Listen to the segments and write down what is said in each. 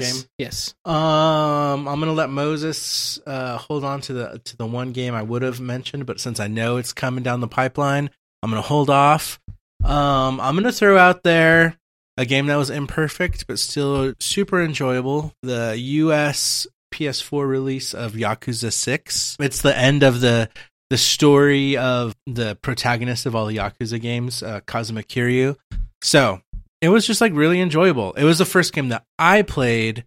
yes, game. yes. Um, I'm gonna let Moses uh, hold on to the to the one game I would have mentioned, but since I know it's coming down the pipeline, I'm gonna hold off. Um, I'm gonna throw out there a game that was imperfect but still super enjoyable. The U.S. PS4 release of Yakuza Six. It's the end of the the story of the protagonist of all the Yakuza games, uh, Kazuma Kiryu. So it was just like really enjoyable. It was the first game that I played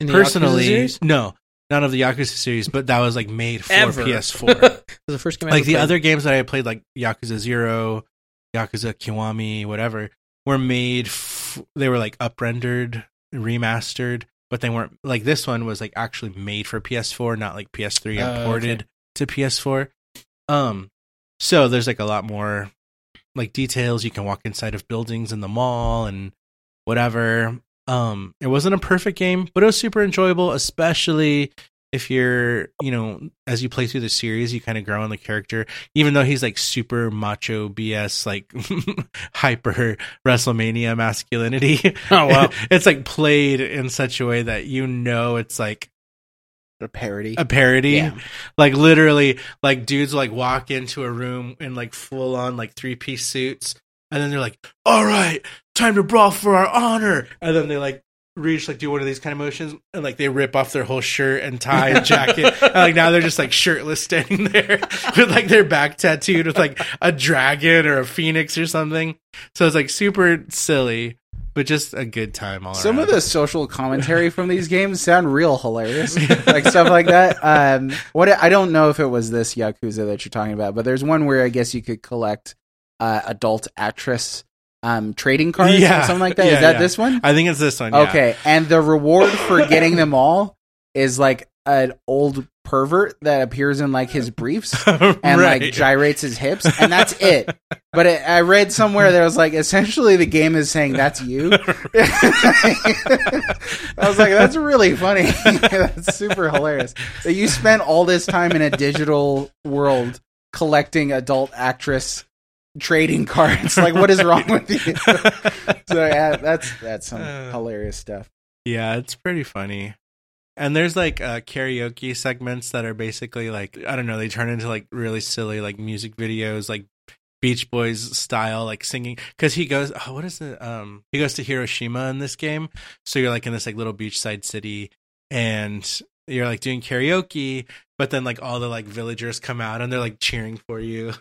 In the personally. No, none of the Yakuza series, but that was like made for Ever. PS4. It was the first game I like the played. other games that I played, like Yakuza Zero, Yakuza Kiwami, whatever, were made. F- they were like uprendered, remastered, but they weren't like this one was like actually made for PS4, not like PS3 imported Oh, okay. to PS4. Um, so there's like a lot more like details. You can walk inside of buildings in the mall and whatever. Um, it wasn't a perfect game, but it was super enjoyable, especially if you're, you know, as you play through the series, you kind of grow on the character, even though he's like super macho BS, like hyper WrestleMania masculinity. Oh, wow. it's like played in such a way that you know it's like A parody. a parody. Yeah. Like literally, like dudes like walk into a room in like full on like three piece suits, and then they're like, "All right, time to brawl for our honor," and then they like reach like do one of these kind of motions, and like they rip off their whole shirt and tie and jacket, and like now they're just like shirtless standing there with like their back tattooed with like a dragon or a phoenix or something. So it's like super silly. But just a good time all Some around. of the social commentary from these games sound real hilarious, like stuff like that. Um, what I don't know if it was this Yakuza that you're talking about, but there's one where I guess you could collect uh, adult actress um, trading cards Yeah. or something like that. Is Yeah, that yeah. this one? I think it's this one. yeah. Okay, and the reward for getting them all is like an old pervert that appears in like his briefs and Right. like gyrates his hips, and that's it. But it, I read somewhere that was like essentially the game is saying that's you. I was like, that's really funny. that's super hilarious. That you spent all this time in a digital world collecting adult actress trading cards. Like, what is wrong with you? so yeah, that's that's some Uh. hilarious stuff. Yeah, it's pretty funny. And there's like uh, karaoke segments that are basically like I don't know, they turn into like really silly like music videos, like Beach Boys style, like singing. Because he goes, oh, what is it? Um, he goes to Hiroshima in this game, so you're like in this like little beachside city, and you're like doing karaoke, but then like all the like villagers come out and they're like cheering for you.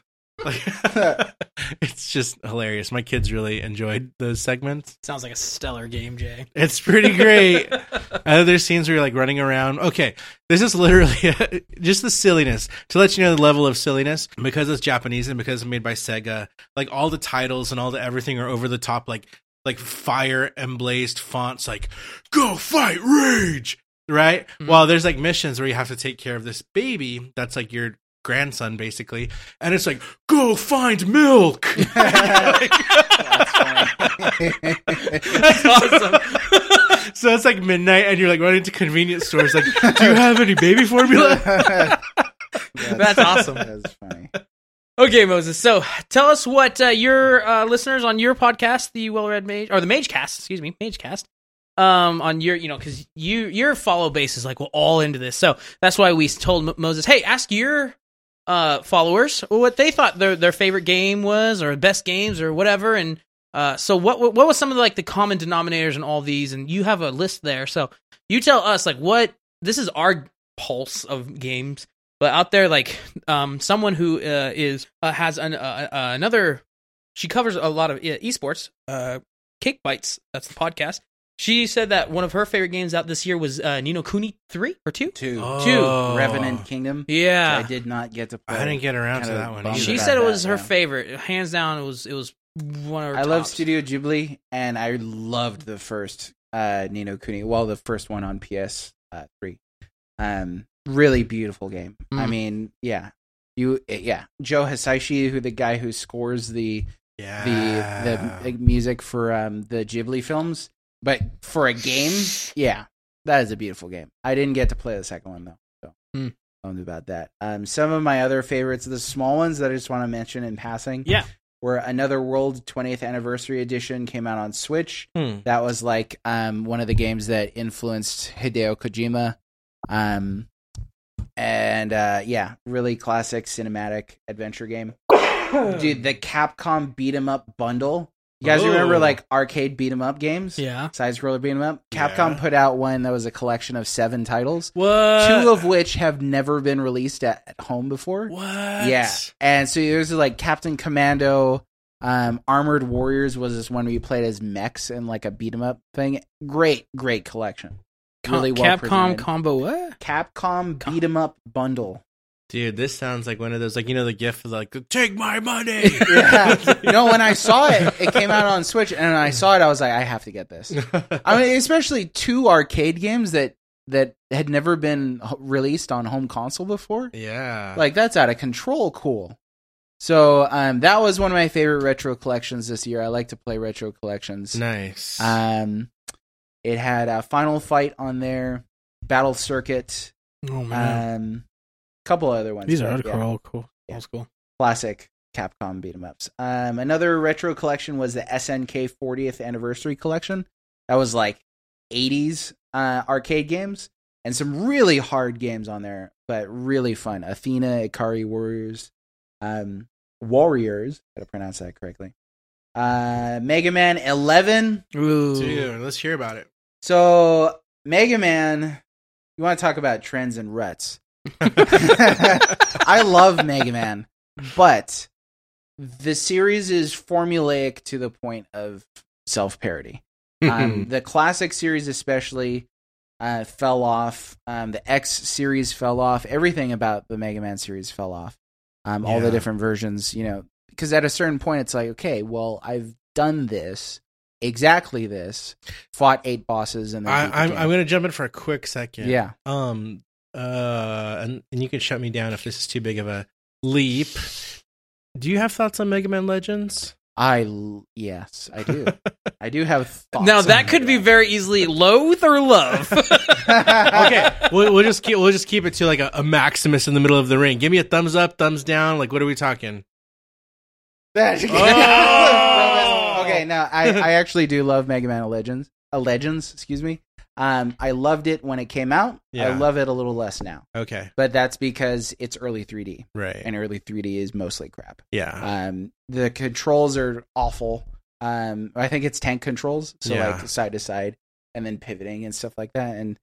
Like, it's just hilarious. My kids really enjoyed those segments. Sounds like a stellar game, Jay. It's pretty great. and then there's scenes where you're like running around. Okay, this is literally just the silliness to let you know the level of silliness because it's Japanese and because it's made by Sega. Like all the titles and all the everything are over the top, like like fire emblazed fonts, like "Go fight rage." Right. Mhm. Well, there's like missions where you have to take care of this baby that's like your grandson basically and it's like go find milk That's awesome. so it's like midnight and you're like running to convenience stores like do you have any baby formula That's awesome. That's funny. Okay, Moses. So tell us what uh, your uh, listeners on your podcast, the Well-Red Mage, or the Mage Cast, excuse me, Mage Cast, um, on your, you know, because you your follow base is like well, all into this. So that's why we told Mo- Moses, hey, ask your uh, followers what they thought their their favorite game was, or best games, or whatever. And uh, so what what was some of the, like the common denominators in all these? And you have a list there, so you tell us like what this is our pulse of games but out there like um someone who uh, is uh, has an, uh, uh, another she covers a lot of esports uh cake bites that's the podcast she said that one of her favorite games out this year was uh Ni no Kuni 3 or 2 Two. Oh. Revenant Kingdom. yeah I did not get to play. i didn't get around to Kinda that one bummed either. she about said it that, was her yeah. favorite hands down it was it was one of her I love tops. Studio Ghibli, and I loved the first uh, Ni no Kuni. Well, the first one on PS uh, three. Um, really beautiful game. I Mm. mean, yeah, you, yeah, Joe Hisaishi, who the guy who scores the yeah the the music for um the Ghibli films, but for a game, yeah, that is a beautiful game. I didn't get to play the second one though, so Hmm. bummed about that. Um, some of my other favorites, the small ones that I just want to mention in passing, Yeah. were Another World 20th Anniversary Edition came out on Switch. Hmm. That was like um, one of the games that influenced Hideo Kojima. Um, and uh, yeah, really classic cinematic adventure game. Dude, the Capcom beat 'em up bundle. You guys remember Oh. like arcade beat 'em up games? Yeah. Side scroller beat 'em up. Capcom Yeah. put out one that was a collection of seven titles, What? two of which have never been released at, at home before. What? Yeah, and so there's like Captain Commando, um, Armored Warriors was this one where you played as mechs and like a beat 'em up thing. Great, great collection. Com- Really well Capcom presented. combo what? Capcom beat 'em up bundle. Dude, this sounds like one of those, like, you know, the gif of like, take my money. Yeah, no. When I saw it, it came out on Switch, and I saw it, I was like, I have to get this. I mean, especially two arcade games that that had never been released on home console before. yeah. Like that's out of control. Cool. So um, that was one of my favorite retro collections this year. I like to play retro collections. nice. Um, it had a Final Fight on there, Battle Circuit, Oh man. um, couple other ones. These are but, yeah, all cool. Yeah. Old school. classic Capcom beat 'em ups. Um, another retro collection was the SNK 40th anniversary collection. That was like 80s uh, arcade games and some really hard games on there, but really fun. Athena, Ikari Warriors, um, Warriors. Gotta pronounce that correctly. Uh, Mega Man 11. Ooh. Dude, let's hear about it. So Mega Man, you want to talk about trends and ruts? I love Mega Man, but the series is formulaic to the point of self parody. Um, the classic series, especially, uh, fell off. Um, the X series fell off. Everything about the Mega Man series fell off. Um, all the different versions, you know, because at a certain point, it's like, okay, well, I've done this, exactly this, fought eight bosses, and then I, the I'm. I'm going to jump in for a quick second. yeah. Um. Uh. And, and you can shut me down if this is too big of a leap. Do you have thoughts on Mega Man Legends? I yes, I do. I do have thoughts. Now on that could be very easily loathe or love. Okay, we'll, we'll just keep we'll just keep it to like a, a Maximus in the middle of the ring. Give me a thumbs up, thumbs down. Like, what are we talking? That- Oh! okay, now I, I actually do love Mega Man Legends. Uh, Legends, excuse me. Um, I loved it when it came out. I love it a little less now, Okay, but that's because it's early 3D, right. and early 3D is mostly crap. yeah. Um, the controls are awful. Um, I think it's tank controls, so Yeah. like side to side, and then pivoting and stuff like that. And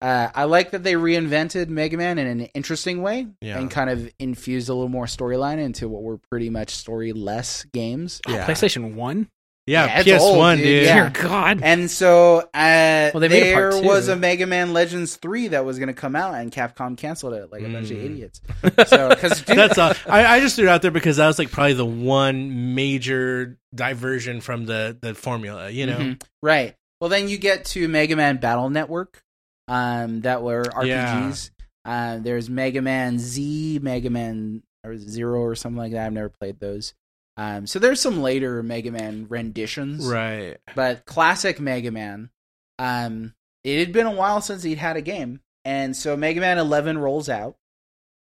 uh, I like that they reinvented Mega Man in an interesting way Yeah. and kind of infused a little more storyline into what were pretty much story-less games. yeah. PlayStation One. Yeah, Yeah, it's PS1, dude. dude. Yeah. Dear God. And so uh, Well, they made a there was a Mega Man Legends 3 that was going to come out, and Capcom canceled it like a bunch of Mm. idiots. So, because That's all. I, I just threw it out there because that was like probably the one major diversion from the the formula. You know, Mhm. Right. Well, then you get to Mega Man Battle Network, um, that were RPGs. Uh, there's Mega Man Z, Mega Man or Zero or something like that. I've never played those. Um, so there's some later Mega Man renditions, right? but classic Mega Man. Um, it had been a while since he'd had a game, and so Mega Man 11 rolls out,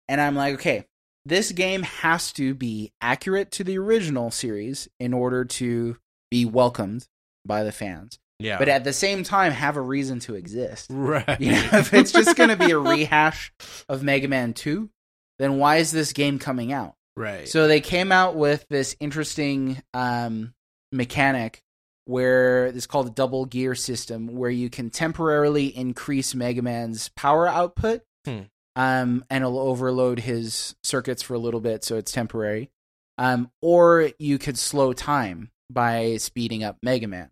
and I'm like, okay, this game has to be accurate to the original series in order to be welcomed by the fans, Yeah, but at the same time have a reason to exist. right. You know, if it's just going to be a rehash of Mega Man 2, then why is this game coming out? Right. So they came out with this interesting um, mechanic where it's called a double gear system, where you can temporarily increase Mega Man's power output, Hmm. um, and it'll overload his circuits for a little bit, so it's temporary. Um, or you could slow time by speeding up Mega Man.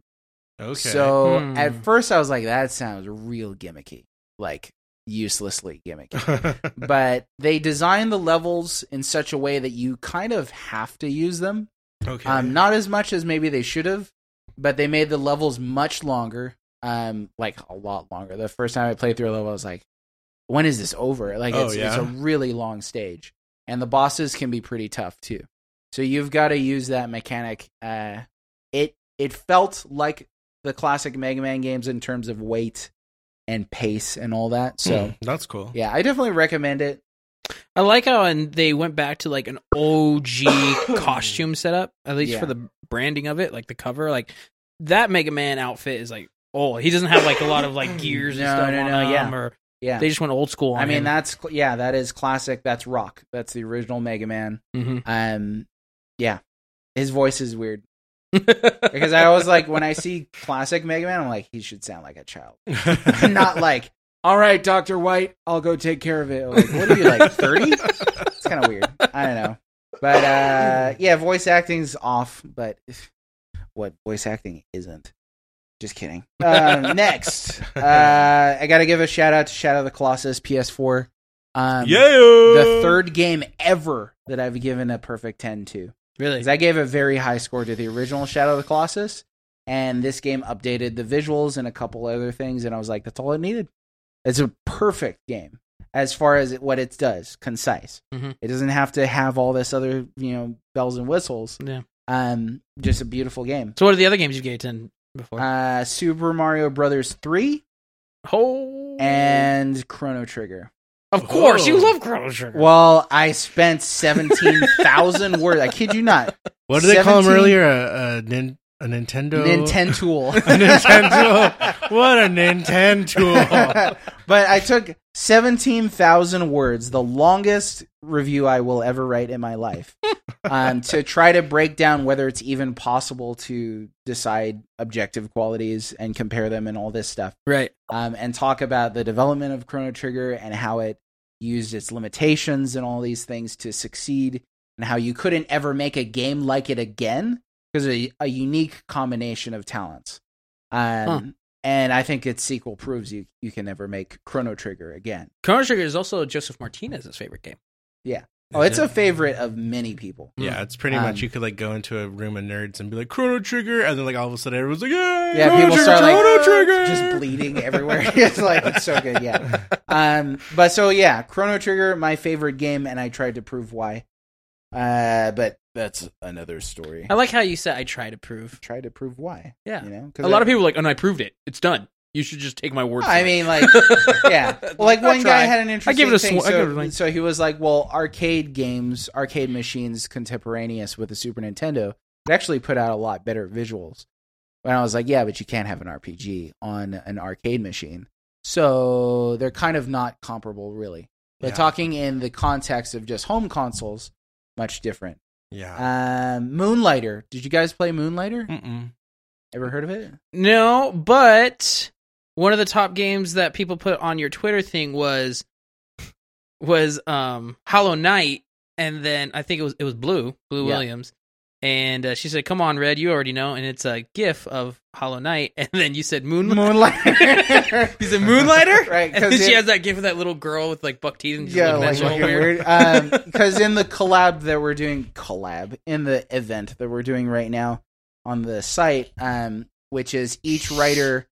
okay. So Hmm. at first I was like, that sounds real gimmicky, like uselessly gimmicky but they designed the levels in such a way that you kind of have to use them. okay. Um, not as much as maybe they should have, but they made the levels much longer. Um, like a lot longer. The first time I played through a level, I was like, "When is this over?" Like Oh, it's, it's a really long stage, and the bosses can be pretty tough too. So you've got to use that mechanic. Uh, it it felt like the classic Mega Man games in terms of weight and pace and all that. So Hmm, that's cool. yeah, I definitely recommend it. I like how and they went back to like an OG costume setup, at least Yeah. for the branding of it, like the cover. Like that Mega Man outfit is like oh, he doesn't have like a lot of like gears and No, stuff no, on no, him, yeah. or Yeah. they just went old school. On I mean, him. that's yeah, that is classic. That's rock. That's the original Mega Man. Mhm. Um, yeah, his voice is weird because I always like when I see classic Mega Man, I'm like, he should sound like a child, not like, all right, Doctor Light, I'll go take care of it. Like, what are you like, thirty? It's kind of weird. I don't know, but uh, yeah, voice acting's off. But what voice acting isn't? Just kidding. Um, next, uh, I got to give a shout out to Shadow of the Colossus PS4. Um, yeah. the third game ever that I've given a perfect 10 to. Really. 'Cause I gave a very high score to the original Shadow of the Colossus, and this game updated the visuals and a couple other things, and I was like, that's all it needed. It's a perfect game as far as what it does, concise. Mhm. It doesn't have to have all this other, you know, bells and whistles. Yeah. Um, just a beautiful game. So what are the other games you gave ten before? Uh, Super Mario Brothers 3 oh, and Chrono Trigger. Of course you love Chrono Trigger. Well, I spent 17,000 words. I kid you not. What did they call him earlier? A, a, nin, a Nintendo. Nintendo tool. A Nintendo. what a Nintendo. but I took 17,000 words, the longest review I will ever write in my life, um, to try to break down whether it's even possible to decide objective qualities and compare them and all this stuff. right. Um, and talk about the development of Chrono Trigger and how it used its limitations and all these things to succeed, and how you couldn't ever make a game like it again because a, a unique combination of talents. Um, Huh. And I think its sequel proves you you can never make Chrono Trigger again. Chrono Trigger is also Joseph Martinez's favorite game. Oh, it's a favorite of many people. Yeah, it's pretty Um, much you could like go into a room of nerds and be like Chrono Trigger, and then like all of a sudden everyone's like, yeah, Yeah, Chrono people Trigger, start like Trigger, just bleeding everywhere. it's like it's so good, yeah. Um, but so yeah, Chrono Trigger, my favorite game, and I tried to prove why. Uh, but that's another story. I like how you said I try to prove. Try to prove why. Yeah. you know, A lot of people are like, and I proved it. It's done. You should just take my word. for I it." mean, like, yeah. Well, like I one guy had an interesting give it a thing. sw- I give it a so, so he was like, "Well, arcade games, arcade machines, contemporaneous with the Super Nintendo, actually put out a lot better visuals." And I was like, "Yeah, but you can't have an RPG on an arcade machine, so they're kind of not comparable, really." But Yeah. talking in the context of just home consoles, much different. Yeah. Um, Moonlighter. Did you guys play Moonlighter? Mm-mm. Ever heard of it? no, but one of the top games that people put on your Twitter thing was was um Hollow Knight, and then I think it was it was Blue Blue Yeah. Williams, and uh, she said, "Come on, Red, you already know," and it's a GIF of Hollow Knight, and then you said Moonlight. Moonlighter. He's a Moonlighter, Right, And then she has that GIF of that little girl with like buck teeth and she's yeah, like all weird. Because in the collab that we're doing, collab in the event that we're doing right now on the site, um, which is each writer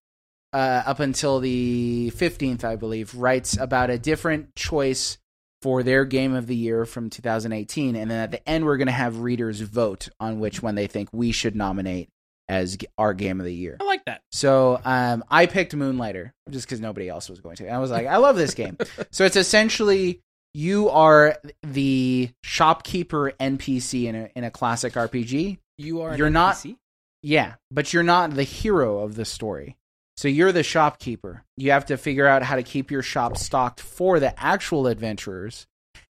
uh, up until the fifteenth, I believe, writes about a different choice for their game of the year from 2018, and then at the end, we're going to have readers vote on which one they think we should nominate as our game of the year. I like that. So um, I picked Moonlighter just because nobody else was going to. And I was like, I love this game. so it's essentially you are the shopkeeper NPC in a in a classic RPG. You are. You're not- NPC? Yeah, but you're not the hero of the story. So you're the shopkeeper. You have to figure out how to keep your shop stocked for the actual adventurers,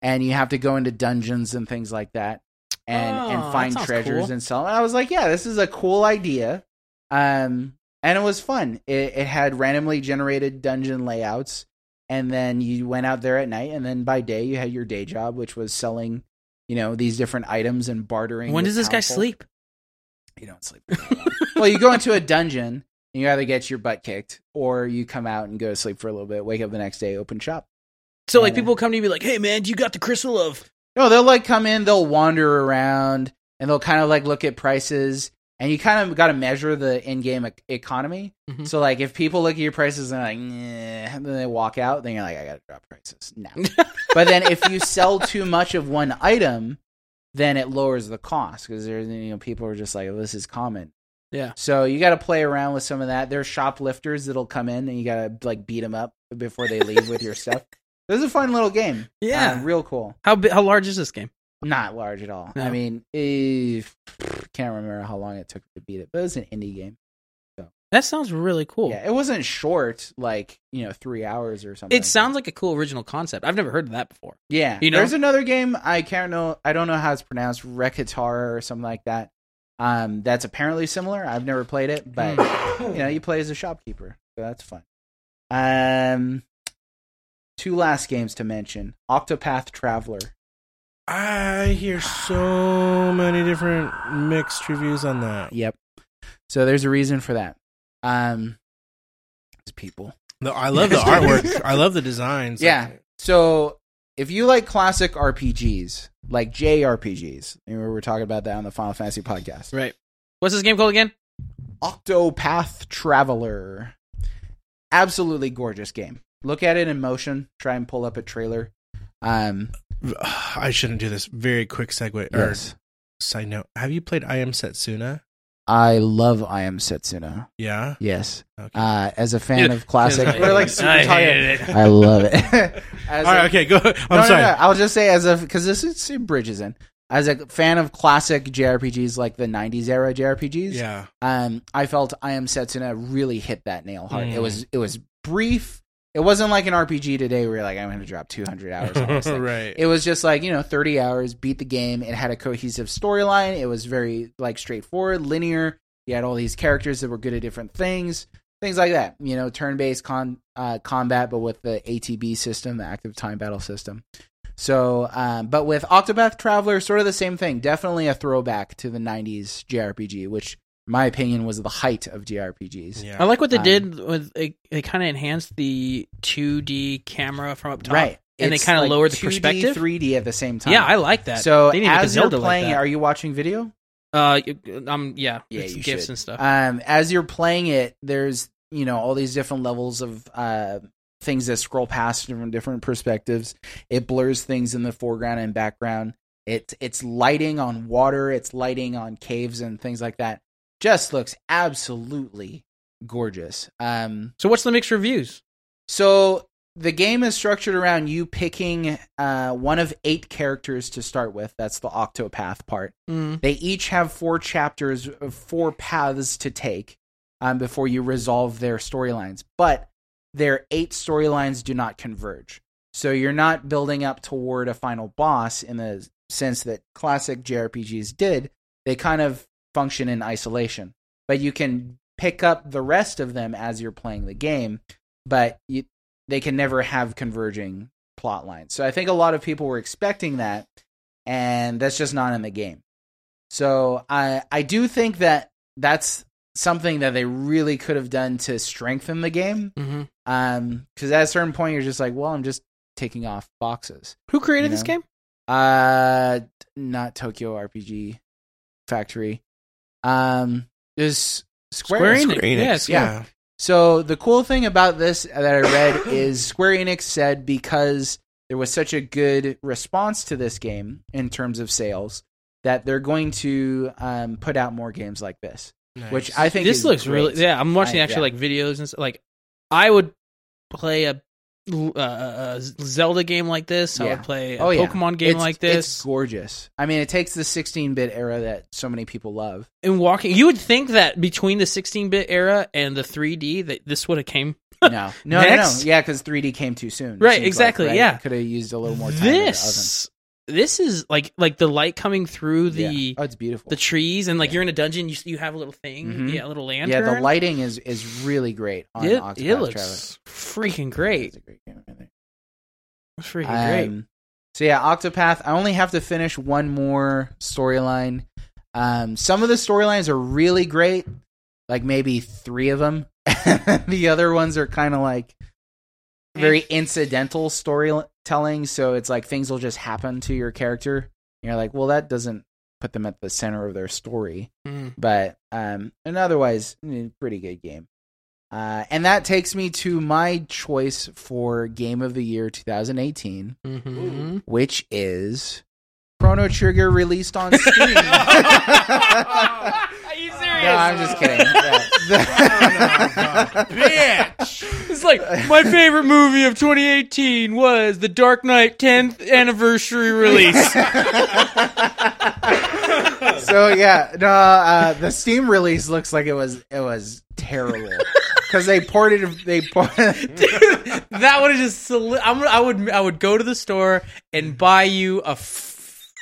and you have to go into dungeons and things like that, and Oh, and find treasures cool. and sell. And I was like, yeah, this is a cool idea, um, and it was fun. It, it had randomly generated dungeon layouts, and then you went out there at night, and then by day you had your day job, which was selling, you know, these different items and bartering. When does this guy sleep? You don't sleep. well, you go into a dungeon you either get your butt kicked or you come out and go to sleep for a little bit, wake up the next day, open shop. So like people come to you and be like, "Hey man, do you got the crystal of?" No, they'll like come in, they'll wander around and they'll kind of like look at prices and you kind of got to measure the in-game ec- economy. Mhm. So like if people look at your prices and they're like, nah, and then they walk out, then you're like, I got to drop prices now. but then if you sell too much of one item, then it lowers the cost because there's you know people are just like, oh, this is common. Yeah. So you got to play around with some of that. There's shoplifters that'll come in and you got to like beat them up before they leave with your stuff. This is a fun little game. Yeah. Um, real cool. How how large is this game? Not large at all. No. I mean, if, can't remember how long it took to beat it, but it was an indie game. That sounds really cool. Yeah, it wasn't short, like you know, three hours or something. It sounds like a cool original concept. I've never heard of that before. Yeah, You know? there's another game I can't know. I don't know how it's pronounced, Recettear or something like that. Um, that's apparently similar. I've never played it, but you know, you play as a shopkeeper, so that's fun. Um, two last games to mention: Octopath Traveler. I hear so many different mixed reviews on that. Yep. So there's a reason for that. Um, it's people. No, I love the artwork. I love the designs. Yeah. So if you like classic RPGs, like JRPGs, you we were talking about that on the Final Fantasy podcast. Right. What's this game called again? Octopath Traveler. Absolutely gorgeous game. Look at it in motion. Try and pull up a trailer. Um, I shouldn't do this. Very quick segue. yes. Or side note. Have you played I Am Setsuna? I love I Am Setsuna. Yeah. Yes. Okay. Uh, as a fan Yeah. of classic, I we're like super it. I tired. it. I love it. As All a- Okay. Go. I'm no, no, sorry. no, I'll just say as a because this is it bridges in. As a fan of classic JRPGs like the '90s era JRPGs, Yeah. um, I felt I Am Setsuna really hit that nail hard. It Mm. was it was brief. It wasn't like an RPG today where you're like, I'm going to drop 200 hours. On this thing. right. It was just like you know, 30 hours, beat the game. It had a cohesive storyline. It was very like straightforward, linear. You had all these characters that were good at different things, things like that. You know, turn-based con uh, combat, but with the ATB system, the active time battle system. So, um, but with Octopath Traveler, sort of the same thing. Definitely a throwback to the '90s JRPG, which, my opinion, was the height of JRPGs. Yeah. I like what they Um, did with they, they kind of enhanced the 2D camera from up top. Right, And they kinda like lowered the 2D, perspective? 3D at the same time. Yeah, I like that. So they need to make a as you're playing, like are you watching video? uh, um, yeah, Yeah, it's you gifts should. and stuff. um, as you're playing it, there's you know all these different levels of uh, things that scroll past from different perspectives. It blurs things in the foreground and background. It's it's lighting on water. It's lighting on caves and things like that. Just looks absolutely gorgeous. Um, so what's the mixed reviews? so the game is structured around you picking uh, one of eight characters to start with. That's the Octopath part. Mm. They each have four chapters, uh, four paths to take um, before you resolve their storylines. But their eight storylines do not converge. So you're not building up toward a final boss in the sense that classic JRPGs did. They kind of function in isolation. But you can pick up the rest of them as you're playing the game, but you, they can never have converging plot lines. So I think a lot of people were expecting that, and that's just not in the game. So I I do think that that's something that they really could have done to strengthen the game. hmm Um, because at a certain point you're just like, well, I'm just taking off boxes. Who created You this game? Uh, not Tokyo RPG Factory. Um, there's Square, Square Enix. Enix. Square Enix, Yes, yeah. So the cool thing about this that I read is Square Enix said because there was such a good response to this game in terms of sales that they're going to um, put out more games like this, which I think This is looks great. really. Yeah, I'm watching I- actually yeah. like videos and stuff. Like, I would play a, uh, a Zelda game like this. I Yeah. would play a Oh, yeah. Pokemon game It's- like It's this. gorgeous. I mean, it takes the 16-bit era that so many people love. and walking, you would think that between the 16-bit era and the 3D, that this would have came. No, no, no, no. Yeah, because 3D came too soon. Right, exactly, yeah. could have used a little more time. in the oven. This, this is like like the light coming through the yeah. oh, it's beautiful. the trees, and like Yeah. you're in a dungeon. You you have a little thing, Mhm. yeah, a little lantern. yeah, the lighting is is really great on It, Octopath it looks Traveler. freaking great. It's a great game right. It's freaking great. Um, so yeah, Octopath. I only have to finish one more storyline. Um, some of the storylines are really great, like maybe three of them. the other ones are kind of like very incidental storytelling. So it's like things will just happen to your character. And you're like, well, that doesn't put them at the center of their story. Mm. But um, and otherwise, pretty good game. Uh, and that takes me to my choice for Game of the Year 2018, Mhm. which is Chrono Trigger released on Steam. Are you serious? No, I'm just kidding. Yeah. Bitch. It's like my favorite movie of 2018 was The Dark Knight 10th anniversary release. so yeah, no, uh, the Steam release looks like it was it was terrible because they ported they ported. that would have just soli- I'm, I would I would go to the store and buy you a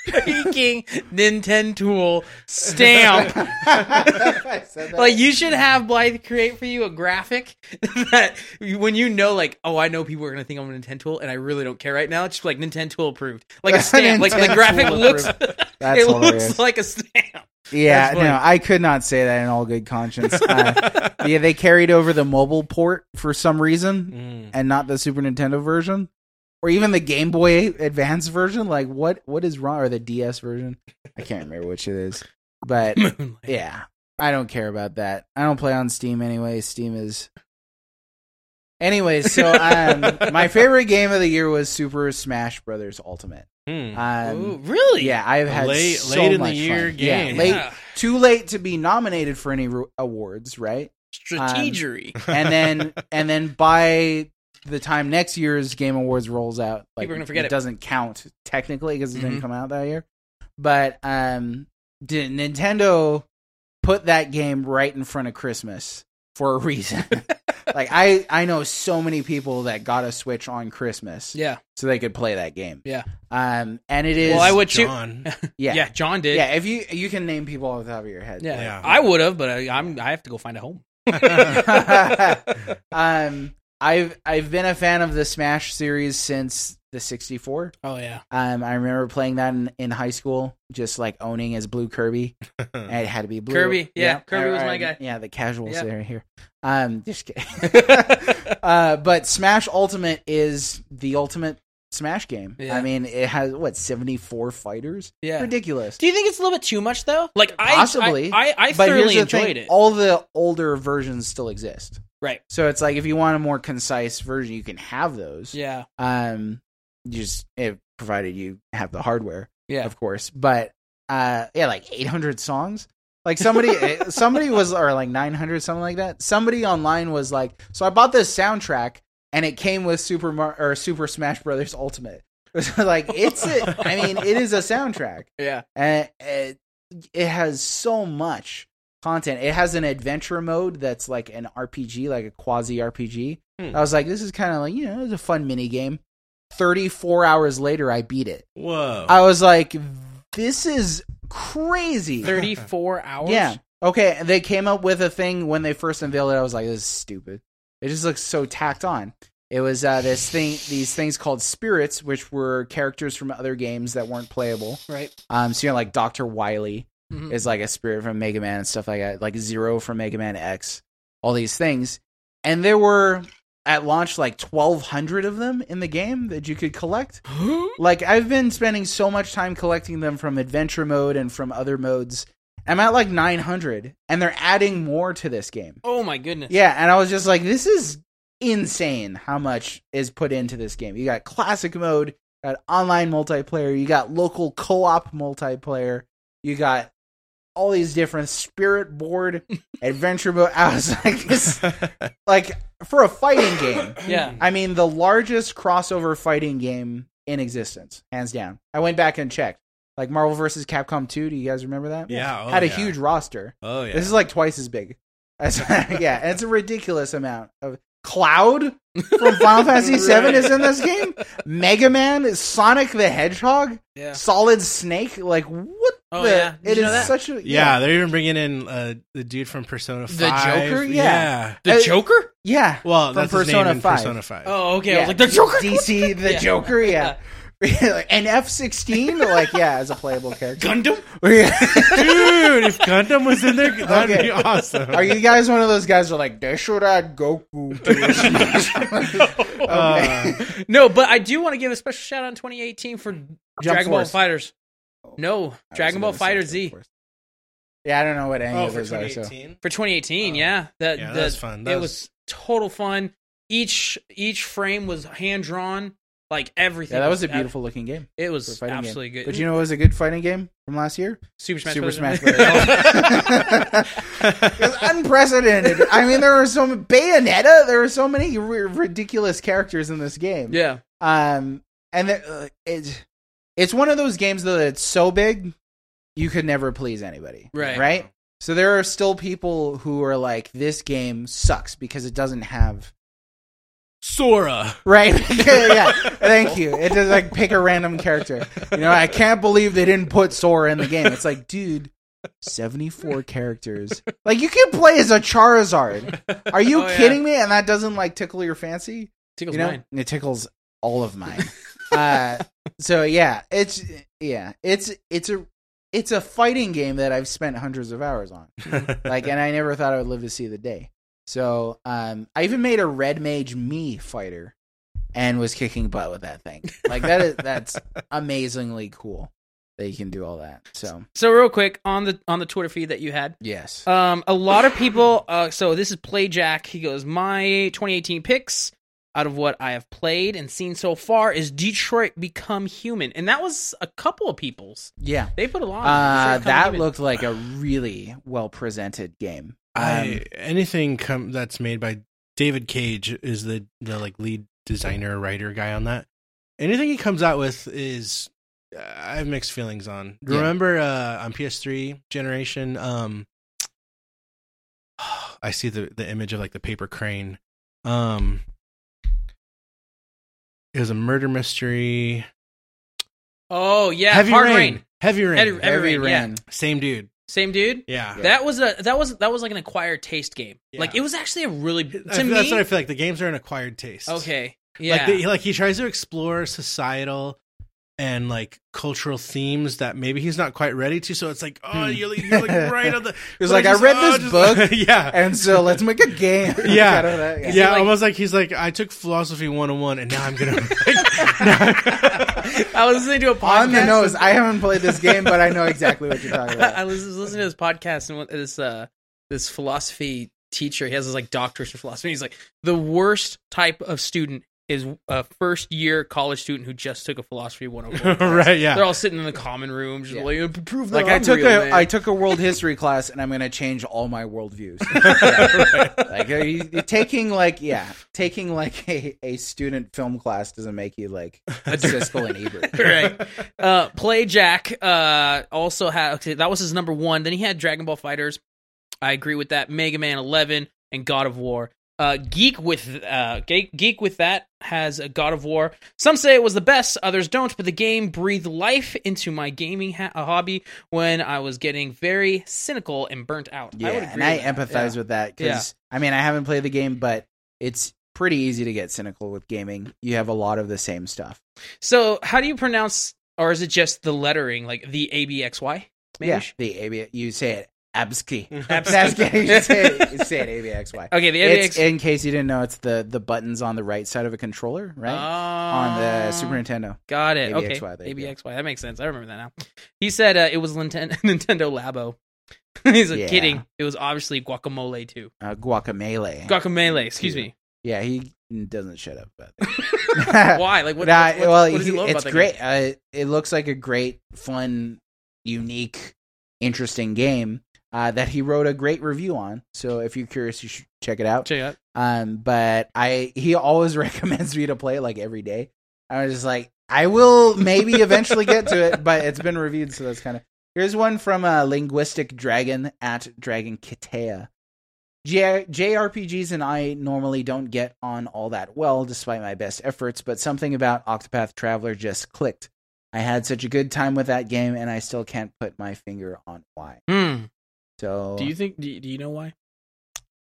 freaking Nintendo tool stamp. Like you should have Blythe create for you a graphic that when you know like oh I know people are gonna think I'm a Nintendo tool and I really don't care right now. It's just like Nintendo tool approved, like a stamp. like the graphic looks, That's it hilarious. looks like a stamp. Yeah, no, I could not say that in all good conscience. Uh, yeah, they carried over the mobile port for some reason, Mm. and not the Super Nintendo version, or even the Game Boy Advance version. Like, what what is wrong? Or the DS version? I can't remember which it is, but yeah, I don't care about that. I don't play on Steam anyway. Steam is. Anyways, so um, my favorite game of the year was Super Smash Brothers Ultimate. Hmm. Um, Ooh, really? yeah, I've had late- so late in the year fun. game. Yeah, late, Yeah. too late to be nominated for any awards, right? Strategery. And then and then by the time next year's Game Awards rolls out, like People are gonna forget it. doesn't count technically because it didn't Mhm. come out that year. But um, did Nintendo put that game right in front of Christmas for a reason? like I I know so many people that got a Switch on Christmas yeah. so they could play that game. Yeah. Um, and it is Well, I would too. John. yeah Yeah. John did. yeah. If you you can name people off the top of your head, Yeah. Yeah. I would have, but I, I'm I have to go find a home. um, I've I've been a fan of the Smash series since the 64. Oh yeah. Um, I remember playing that in, in high school, just like owning as Blue Kirby. And it had to be blue. Kirby, yeah, Kirby was my guy. Yeah, the casuals Yeah. there here. Um, just kidding. uh, but Smash Ultimate is the ultimate Smash game. Yeah. I mean, it has what 74 fighters. Yeah. Ridiculous. Do you think it's a little bit too much though? Like I Possibly. I I, I thoroughly enjoyed thing: it. all the older versions still exist. Right. So it's like if you want a more concise version, you can have those. Yeah. Um, you just it, provided you have the hardware, Yeah. of course. But uh, yeah, like 800 songs. Like somebody, eh, somebody was or like 900, something like that. Somebody online was like, so I bought this soundtrack and it came with Super Mar- or Super Smash Brothers Ultimate. like it's, a, I mean, it is a soundtrack Yeah. and it, it has so much content. It has an adventure mode that's like an RPG, like a quasi RPG. Hmm. I was like, this is kind of like you know, it's a fun mini game. Thirty four hours later, I beat it. Whoa. I was like, this is crazy. 34 hours. Yeah. Okay. They came up with a thing when they first unveiled it. I was like, this is stupid. It just looks so tacked on. It was uh, this thing, these things called spirits, which were characters from other games that weren't playable. Right. Um, so you know, like Doctor Wily Mhm. is like a spirit from Mega Man and stuff like that, like Zero from Mega Man X, all these things, and there were at launch like twelve hundred of them in the game that you could collect. Like I've been spending so much time collecting them from adventure mode and from other modes. I'm at like nine hundred, and they're adding more to this game. Oh my goodness. Yeah, and I was just like, this is insane how much is put into this game. You got classic mode, you got online multiplayer, you got local co-op multiplayer, you got all these different spirit board adventure mode. I was like, this, like for a fighting game. Yeah. I mean, the largest crossover fighting game in existence, hands down. I went back and checked. Like Marvel vs. Capcom 2, do you guys remember that? Yeah, oh, Had a yeah. huge roster. Oh yeah. This is like twice as big. That's- yeah, and it's a ridiculous amount of Cloud from Final Fantasy VII is in this game. Mega Man, is Sonic the Hedgehog, Yeah. Solid Snake. Like what? Oh, yeah. Did it you know is that? such a yeah, they're even bringing in uh, the dude from Persona Five. The Joker? Yeah. The Uh, Joker? yeah. Well, From that's his Persona name in 5. Persona 5. Oh, okay. I was like the Joker. DC the Yeah. Joker. Yeah. and F sixteen, like yeah, as a playable character. Gundam. Dude, if Gundam was in there, that'd Okay. be awesome. Are you guys one of those guys who are like they should add Goku to this? Uh. No, but I do want to give a special shout out in 2018 for Dragon Ball Force. Fighters. No, I Dragon Ball Fighter Z Yeah, I don't know what any oh, of for those are. So 2018? for 2018. Oh. yeah, that Yeah, that that- was fun. That it was- was total fun. Each each frame was hand drawn. Like everything. Yeah, that was a ab- beautiful looking game. It was fighting game. absolutely good. But you know what was a good fighting game from last year? Super Smash Super Bros. Smash Bros. it was unprecedented. I mean, there were so many Bayonetta. There were so many r- ridiculous characters in this game. yeah. Um, and the, uh, it's it's one of those games though that's so big, you could never please anybody. Right. Right. So there are still people who are like, this game sucks because it doesn't have Sora. Right. yeah. Thank you. It does like pick a random character. You know, I can't believe they didn't put Sora in the game. It's like, dude, 74 characters. Like you can play as a Charizard. Are you Oh, yeah. kidding me? And that doesn't like tickle your fancy? Tickles you know, mine. it tickles all of mine. Uh so yeah, it's yeah, it's it's a it's a fighting game that I've spent hundreds of hours on like and i never thought i would live to see the day so um i even made a red mage me fighter and was kicking butt with that thing like that is that's amazingly cool that you can do all that so So real quick on the on the Twitter feed that you had, yes um, a lot of people. Uh, so this is Play Jack. He goes, my 2018 picks out of what I have played and seen so far is Detroit Become Human, and that was a couple of people's. yeah They put a lot. uh Detroit that Human. looked like a really well presented game um, I anything come that's made by David Cage is the the like lead designer writer guy on that. Anything he comes out with is uh, I have mixed feelings on. Yeah. Remember uh on PS3 generation um I see the the image of like the paper crane. Um it was a murder mystery. Oh yeah, Heavy Hard Rain. Rain. Heavy Rain. Heavy- heavy Rain, yeah. ran Same dude. Same dude. Yeah. That was a that was that was like an acquired taste game. Yeah. Like it was actually a really to I- me. that's what I feel like. The games are an acquired taste. okay. Yeah. Like, the, like he tries to explore societal and like cultural themes that maybe he's not quite ready to. So it's like, oh, you're, like- you're like right on the. was but like, I read oh, this just- book, yeah. and so let's make a game Yeah. out of that, Yeah, he like- almost like he's like, I took philosophy 101 and now I'm gonna. I was listening to a podcast. on the nose i haven't played this game but i know exactly what you're talking about I was listening to this podcast and what- this uh this philosophy teacher he has this like doctorate in philosophy. He's like the worst type of student is a first year college student who just took a philosophy 101 class. right, yeah. They're all sitting in the common room, just Yeah. like prove that like I I'm took real, a man." I took a world history class and I'm gonna change all my worldviews. Yeah. Like are you, you taking like yeah, taking like a, a student film class doesn't make you like a Siskel and Ebert. right. Uh, Play Jack uh, also had okay, that was his number one. Then he had Dragon Ball Fighters. I agree with that. Mega Man 11 and God of War. Uh, Geek with uh, Geek, Geek with that has a God of War. Some say it was the best, others don't. But the game breathed life into my gaming ha- hobby when I was getting very cynical and burnt out. Yeah, I would agree and I with empathize Yeah. with that because I mean I haven't played the game, but it's pretty easy to get cynical with gaming. You have a lot of the same stuff. So, how do you pronounce, or is it just the lettering, like the ABXY? Maybe? Yeah, the AB, you say it absky. Absky. you say it, say it ABXY. Okay, the It's, in case you didn't know, it's the the buttons on the right side of a controller, right? on the Oh. Super Nintendo. Got it. okay. ABXY, there you go. ABXY. That makes sense. I remember that now. He said uh, it was Ninten- Nintendo Labo. He's like Yeah. kidding. It was obviously Guacamole too. Uh, Guacamole. Guacamole. Excuse me. yeah, he doesn't shut up. But Why? Like what? Nah, what, what- well, what does he he- love it's about great. Uh, it looks like a great, fun, unique, interesting game uh, that he wrote a great review on. So if you're curious, you should check it out. Check it out. Um, but I he always recommends me to play like every day. I was just like, I will maybe eventually get to it, but it's been reviewed, so that's kind of. Here's one from uh, Linguistic Dragon at Dragon Kitea. J- JRPGs and I normally don't get on all that well, despite my best efforts, but something about Octopath Traveler just clicked. I had such a good time with that game, and I still can't put my finger on why. Hmm. So, Do you think? Do you, do you know why?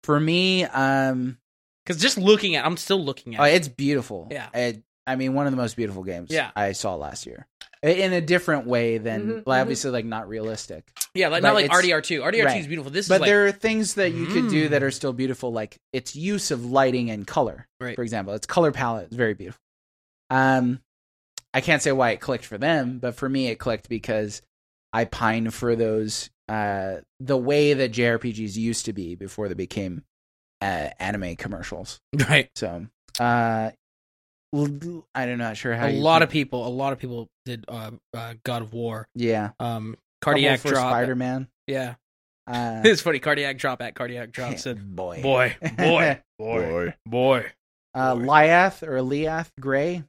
for me, um, Because just looking at, I'm still looking at. Oh, it. it's beautiful. Yeah. It, I mean, one of the most beautiful games Yeah. I saw last year. In a different way than, Mhm, well, mhm. obviously, like not realistic. yeah, like not like RDR two. RDR two right. is beautiful. This but is like there are things that you could do Mm. that are still beautiful, like its use of lighting and color. Right. For example, its color palette is very beautiful. Um, I can't say why it clicked for them, but for me, it clicked because I pine for those, uh, the way that JRPGs used to be before they became uh, anime commercials. right. So, uh, I'm not sure how a you lot can- of people, a lot of people did uh, uh, God of War. yeah Um, cardiac for drop. Spider Man. Yeah, Uh, it's funny. Cardiac drop at cardiac drop said, boy, "Boy, boy, boy, boy." Uh, Liath or Liath Gray.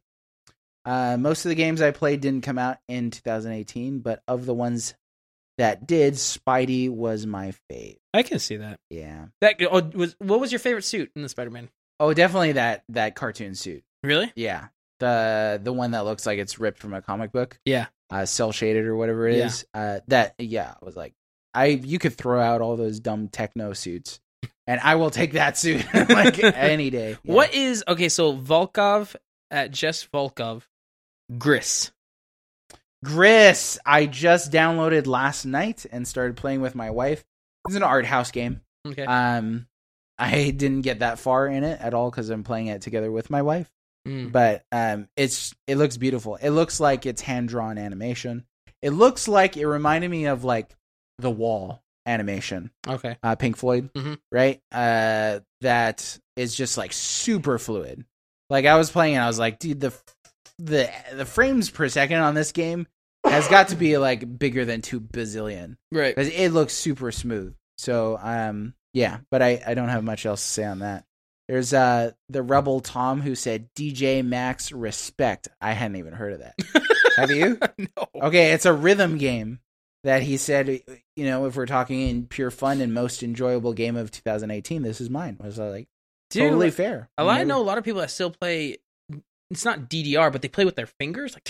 Uh, most of the games I played didn't come out in 2018, but of the ones that did, Spidey was my fave. I can see that. Yeah. That oh, was what was your favorite suit in the Spider-Man? Oh, definitely that that cartoon suit. Really? Yeah. The the one that looks like it's ripped from a comic book. Yeah. Uh, cell shaded or whatever it Yeah. is. Uh, that yeah, I was like, I you could throw out all those dumb techno suits, and I will take that suit like any day. Yeah. What is okay? So Volkov at just Volkov, Gris. Gris, I just downloaded last night and started playing with my wife. It's an art house game. Okay. Um, I didn't get that far in it at all because I'm playing it together with my wife. Mm. But um, it's it looks beautiful. It looks like it's hand drawn animation. It looks like it reminded me of like the Wall animation, Okay. uh, Pink Floyd, Mhm. right? Uh, that is just like super fluid. Like I was playing, and I was like, dude, the the the frames per second on this game has got to be like bigger than two bazillion Right. because it looks super smooth. So um yeah, but I I don't have much else to say on that. There's uh the rebel Tom who said DJ Max respect. I hadn't even heard of that. have you? no. Okay, it's a rhythm game that he said. You know, if we're talking in pure fun and most enjoyable game of 2018, this is mine. Was like Dude, totally fair. a lot, I know a lot of people that still play. It's not DDR, but they play with their fingers. Like,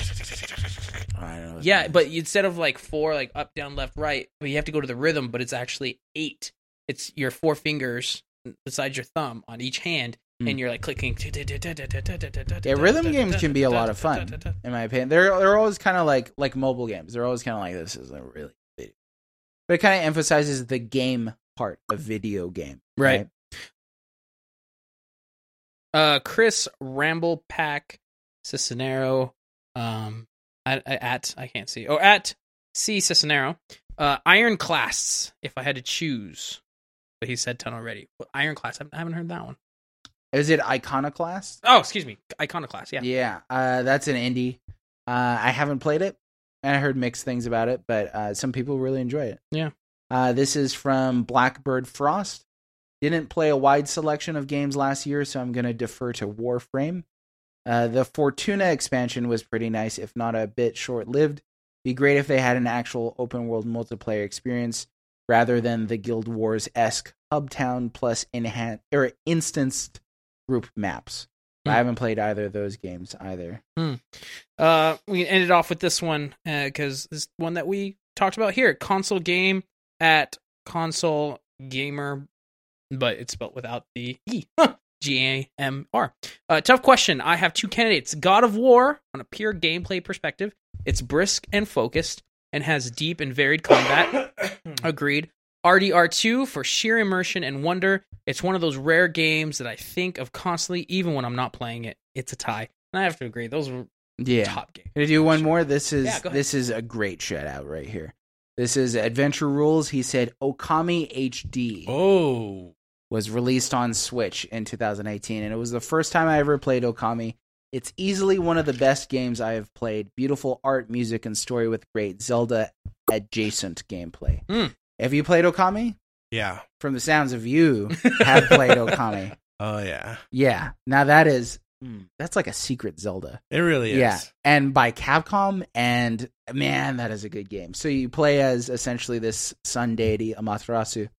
I don't know yeah, that but instead of like four, like up, down, left, right, but you have to go to the rhythm. But it's actually eight. It's your four fingers besides your thumb on each hand, Hmm. and you're like clicking. yeah, rhythm games can be a lot of fun, in my opinion. They're they're always kind of like like mobile games. They're always kind of like this is a really, but it kind of emphasizes the game part of video game, Right. Uh, Chris Ramble Pack Cicinero, um, at, at I can't see. Oh, at C Cicinero, uh, Iron Class. If I had to choose, but he said ten already. Well, Iron Class. I haven't- heard that one. Is it Iconoclast? Oh, excuse me, Iconoclast. Yeah. Yeah, uh, that's an indie. Uh, I haven't played it, and I heard mixed things about it, but uh, some people really enjoy it. Yeah. Uh, this is from Blackbird Frost. Didn't play a wide selection of games last year, so I'm going to defer to Warframe. Uh, the Fortuna expansion was pretty nice, if not a bit short lived. Be great if they had an actual open world multiplayer experience rather than the Guild Wars esque Hubtown plus enhan- or instanced group maps. I Hmm. haven't played either of those games either. Uh, we ended off with this one because this one that we talked about here, console game at console gamer, but it's spelled without the e. G A M R. Uh, tough question. I have two candidates. God of War, on a pure gameplay perspective, it's brisk and focused and has deep and varied combat. Agreed. RDR2 for sheer immersion and wonder. It's one of those rare games that I think of constantly, even when I'm not playing it. It's a tie. And I have to agree. Those were Yeah. top games. Gonna do one more. This is Yeah, this is a great shout out right here. This is Adventure Rules. He said Okami HD Oh, was released on Switch in 2018, and it was the first time I ever played Okami. It's easily one of the best games I have played. Beautiful art, music, and story with great Zelda adjacent gameplay. Hmm. Have you played Okami? yeah. From the sounds of you, have played Okami. Oh, yeah. Yeah. Now that is hmm, that's like a secret Zelda. It really is. Yeah, and by Capcom, and man, that is a good game. So you play as essentially this sun deity Amaterasu,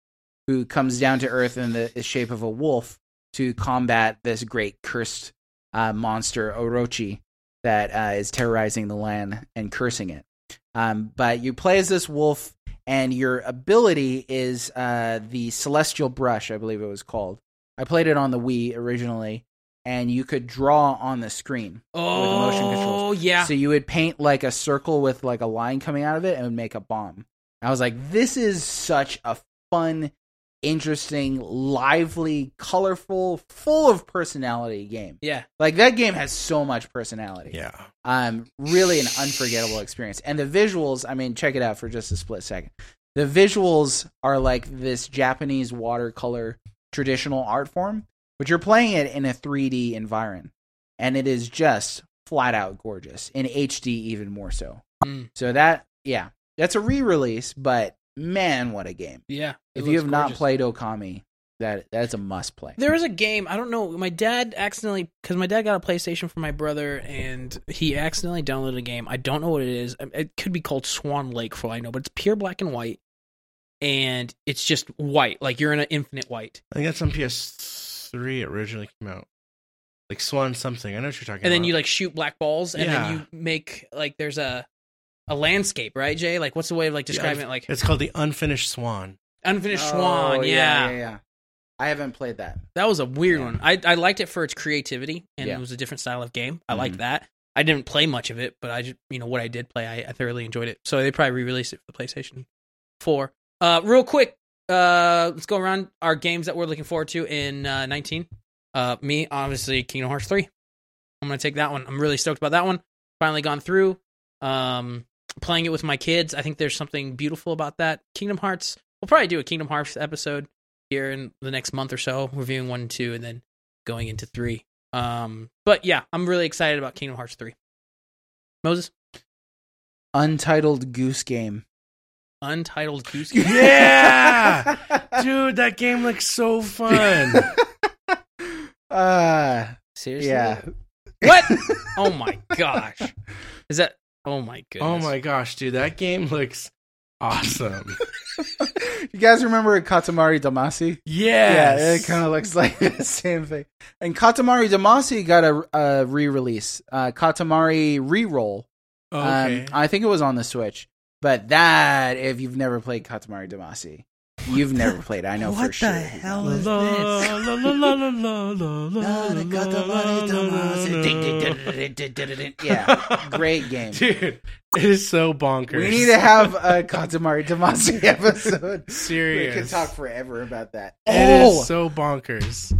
who comes down to Earth in the shape of a wolf to combat this great cursed uh, monster Orochi that uh, is terrorizing the land and cursing it. Um, but you play as this wolf, and your ability is uh, the Celestial Brush, I believe it was called. I played it on the Wii originally, and you could draw on the screen. Oh, motion controls. yeah. So you would paint like a circle with like a line coming out of it and it would make a bomb. I was like, this is such a fun, interesting, lively, colorful, full of personality game. yeah. Like that game has so much personality. Yeah. Um, really an unforgettable experience. And the visuals, I mean, check it out for just a split second. The visuals are like this Japanese watercolor traditional art form, but you're playing it in a 3D environment. and it is just flat out gorgeous in HD, even more so. Mm. So that, yeah, that's a re-release, but man, what a game! Yeah. It If you looks have not gorgeous. played Okami, that that's a must play. There was a game, I don't know, my dad accidentally, because my dad got a PlayStation for my brother, and he accidentally downloaded a game. I don't know what it is. It could be called Swan Lake for all I know, but it's pure black and white. And it's just white, like you're in an infinite white. I think that's on PS3 it originally came out. Like Swan something. I know what you're talking about. And about. then you like shoot black balls, and Yeah. then you make, like, there's a a landscape, right, Jay? Like, what's the way of like describing it? Like, It's called the Unfinished Swan. Unfinished Oh, Swan, yeah. yeah, yeah. I haven't played that. That was a weird Yeah. one. I I liked it for its creativity and it was a different style of game. I Mhm. liked that. I didn't play much of it, but I just you know what I did play, I, I thoroughly enjoyed it. So they probably re-released it for the PlayStation Four. Uh, real quick, uh, let's go around our games that we're looking forward to in uh, 19. Uh, me, obviously, Kingdom Hearts 3. I'm gonna take that one. I'm really stoked about that one. Finally gone through. Um, playing it with my kids. I think there's something beautiful about that. Kingdom Hearts. We'll probably do a Kingdom Hearts episode here in the next month or so, reviewing one and two, and then going into three. Um, but yeah, I'm really excited about Kingdom Hearts three. Moses, Untitled Goose Game. Untitled Goose Game. Yeah! Dude, that game looks so fun. uh, Seriously? yeah. What? Oh my gosh. Is that? Oh my goodness. oh my gosh, dude, that game looks awesome. you guys remember Katamari Damacy? Yes. Yeah, it kind of looks like the same thing. And Katamari Damacy got a, a re-release, uh, Katamari Reroll. Okay. Um, I think it was on the Switch. But that, if you've never played Katamari Damacy, You've never played. I know for sure. What the hell is this? yeah, great game, dude it is so bonkers. We need to have a Katamari Damacy episode. Serious. We serious. could talk forever about that. It Oh, is so bonkers.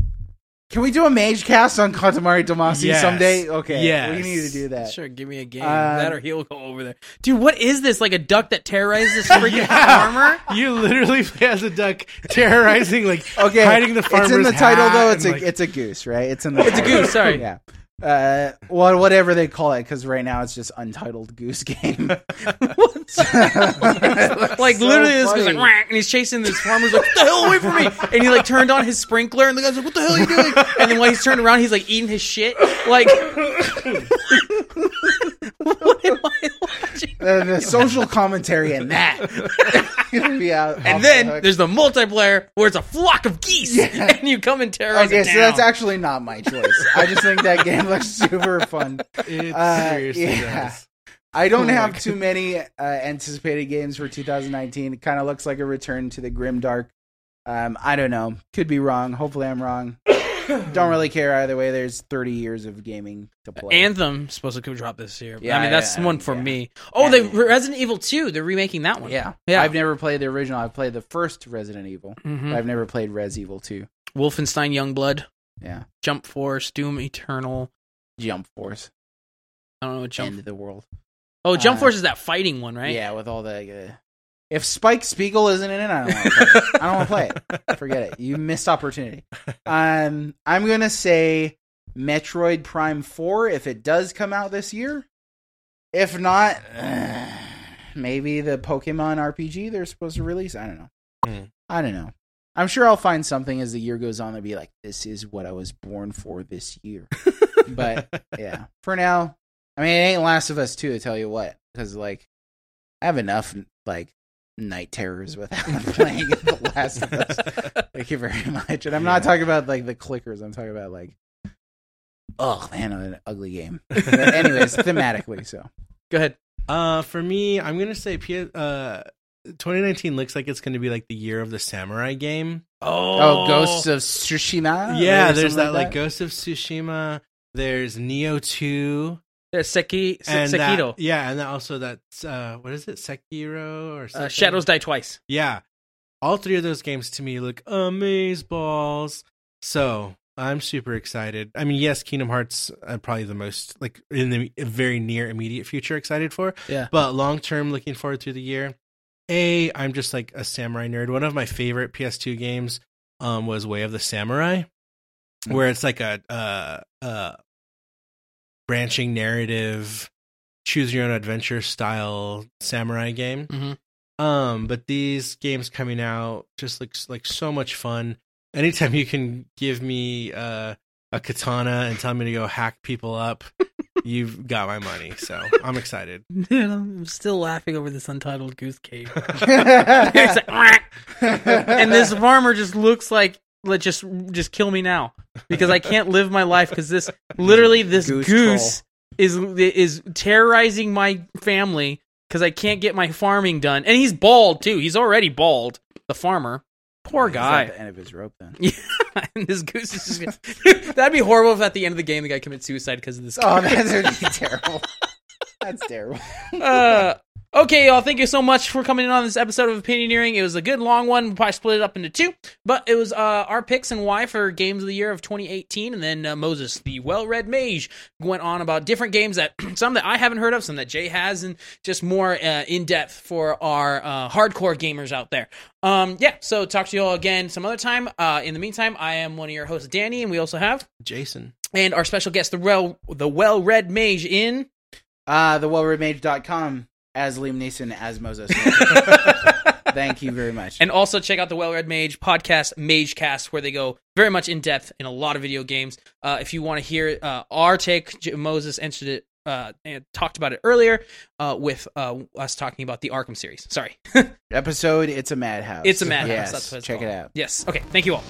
can we do a mage cast on Katamari Damacy Yes. someday? Okay, Yes. we need to do that. Sure, give me a game. Um, that or he'll go over there. Dude, what is this? Like a duck that terrorizes freaking Yeah. farmer? You literally play as a duck terrorizing, like Okay, hiding the farmer's it's in the title though. It's a like- it's a goose, right? It's in the. It's a goose, sorry. Yeah. Uh, well, whatever they call it, because right now it's just Untitled Goose Game. like literally, this guy's like, "Whack," and he's chasing this farmer's like, "Get the hell away from me!" And he like turned on his sprinkler, and the guy's like, "What the hell are you doing?" And then when he's turned around, he's like eating his shit. Like, what am I watching? The social commentary in that. Gonna be out off And then hook. there's the multiplayer where it's a flock of geese, Yeah. and you come and terrorize Okay, a so town. that's actually not my choice. I just think that game looks super fun. It Uh, seriously yeah. does. I don't Oh have too many uh, anticipated games for 2019. It kind of looks like a return to the grim dark. Um, I don't know. Could be wrong. Hopefully, I'm wrong. don't really care either way. There's 30 years of gaming to play. Anthem supposed to come drop this year. Yeah, I mean that's yeah, one for yeah. me. Oh, the Yeah. Resident Evil 2, they're remaking that one. yeah, Yeah. I've never played the original. I've played the first Resident Evil. Mhm. I've never played Res Evil 2. Wolfenstein Youngblood, Yeah, Jump Force, Doom Eternal. Jump Force, I don't know what Jump. End of the World. Oh, Jump uh, Force is that fighting one, right? Yeah, with all the. Uh, if Spike Spiegel isn't in it, I don't want to play it. I don't want to play it. Forget it. You missed opportunity. Um, I'm gonna say Metroid Prime Four if it does come out this year. If not, maybe the Pokemon RPG they're supposed to release. I don't know. Hmm. I don't know. I'm sure I'll find something as the year goes on to be like, this is what I was born for this year. but yeah, for now, I mean, it ain't Last of Us 2 to tell you what, because like, I have enough like night terrors without playing The Last of Us. Thank you very much. And I'm not talking about like the clickers. I'm talking about like, oh man, an ugly game. But anyways, thematically, so Go ahead. Uh, for me, I'm gonna say P- uh, 2019 looks like it's gonna be like the year of the samurai game. oh, Ghosts of Tsushima. yeah, there's that like that? Ghost of Tsushima. There's Nioh 2 Seki, Se- and that- Sekiro. yeah, and then also that's uh, what is it, Sekiro or Uh. Shadows Die Twice. Yeah, all three of those games to me look amaze balls. So I'm super excited. I mean, yes, Kingdom Hearts uh, probably the most like in the very near immediate future excited for. Yeah. But long term, looking forward through the year. A, I'm just like a samurai nerd. One of my favorite PS2 games um was Way of the Samurai, where it's like a uh uh branching narrative, choose your own adventure style samurai game. Mhm. Um, but these games coming out just looks like so much fun. Anytime you can give me uh, a katana and tell me to go hack people up, you've got my money. So I'm excited. Dude, I'm still laughing over this untitled Goose Game. Like, and this farmer just looks like let just just kill me now because I can't live my life because this literally this Goose goose, is is terrorizing my family because I can't get my farming done and he's bald too. He's already bald. The farmer, poor guy. the end of his rope then. and this goose is just gonna, that'd be horrible if at the end of the game the guy commits suicide because of this. Oh, that's really terrible. That's terrible. uh, okay, y'all. Thank you so much for coming in on this episode of Opinioneering. It was a good long one. We'll probably split it up into two, but it was uh, our picks and why for games of the year of 2018. And then uh, Moses, the Well-Red Mage, went on about different games that some that I haven't heard of, some that Jay has, and just more uh, in depth for our uh, hardcore gamers out there. Um, yeah. So talk to you all again some other time. Uh, in the meantime, I am one of your hosts, Danny, and we also have Jason. and our special guest, the well the Well-Red Mage in. Uh, the wellredmage.com as Liam Neeson as Moses. Thank you very much. And also check out the Well-Red Mage podcast, MageCast, where they go very much in depth in a lot of video games. Uh, if you want to hear uh, our take, J- Moses entered it, uh, and talked about it earlier uh, with uh, us talking about the Arkham series. Sorry, Episode It's a Madhouse. it's a madhouse. Yes, That's what it's check called. it out. Yes. Okay. Thank you all.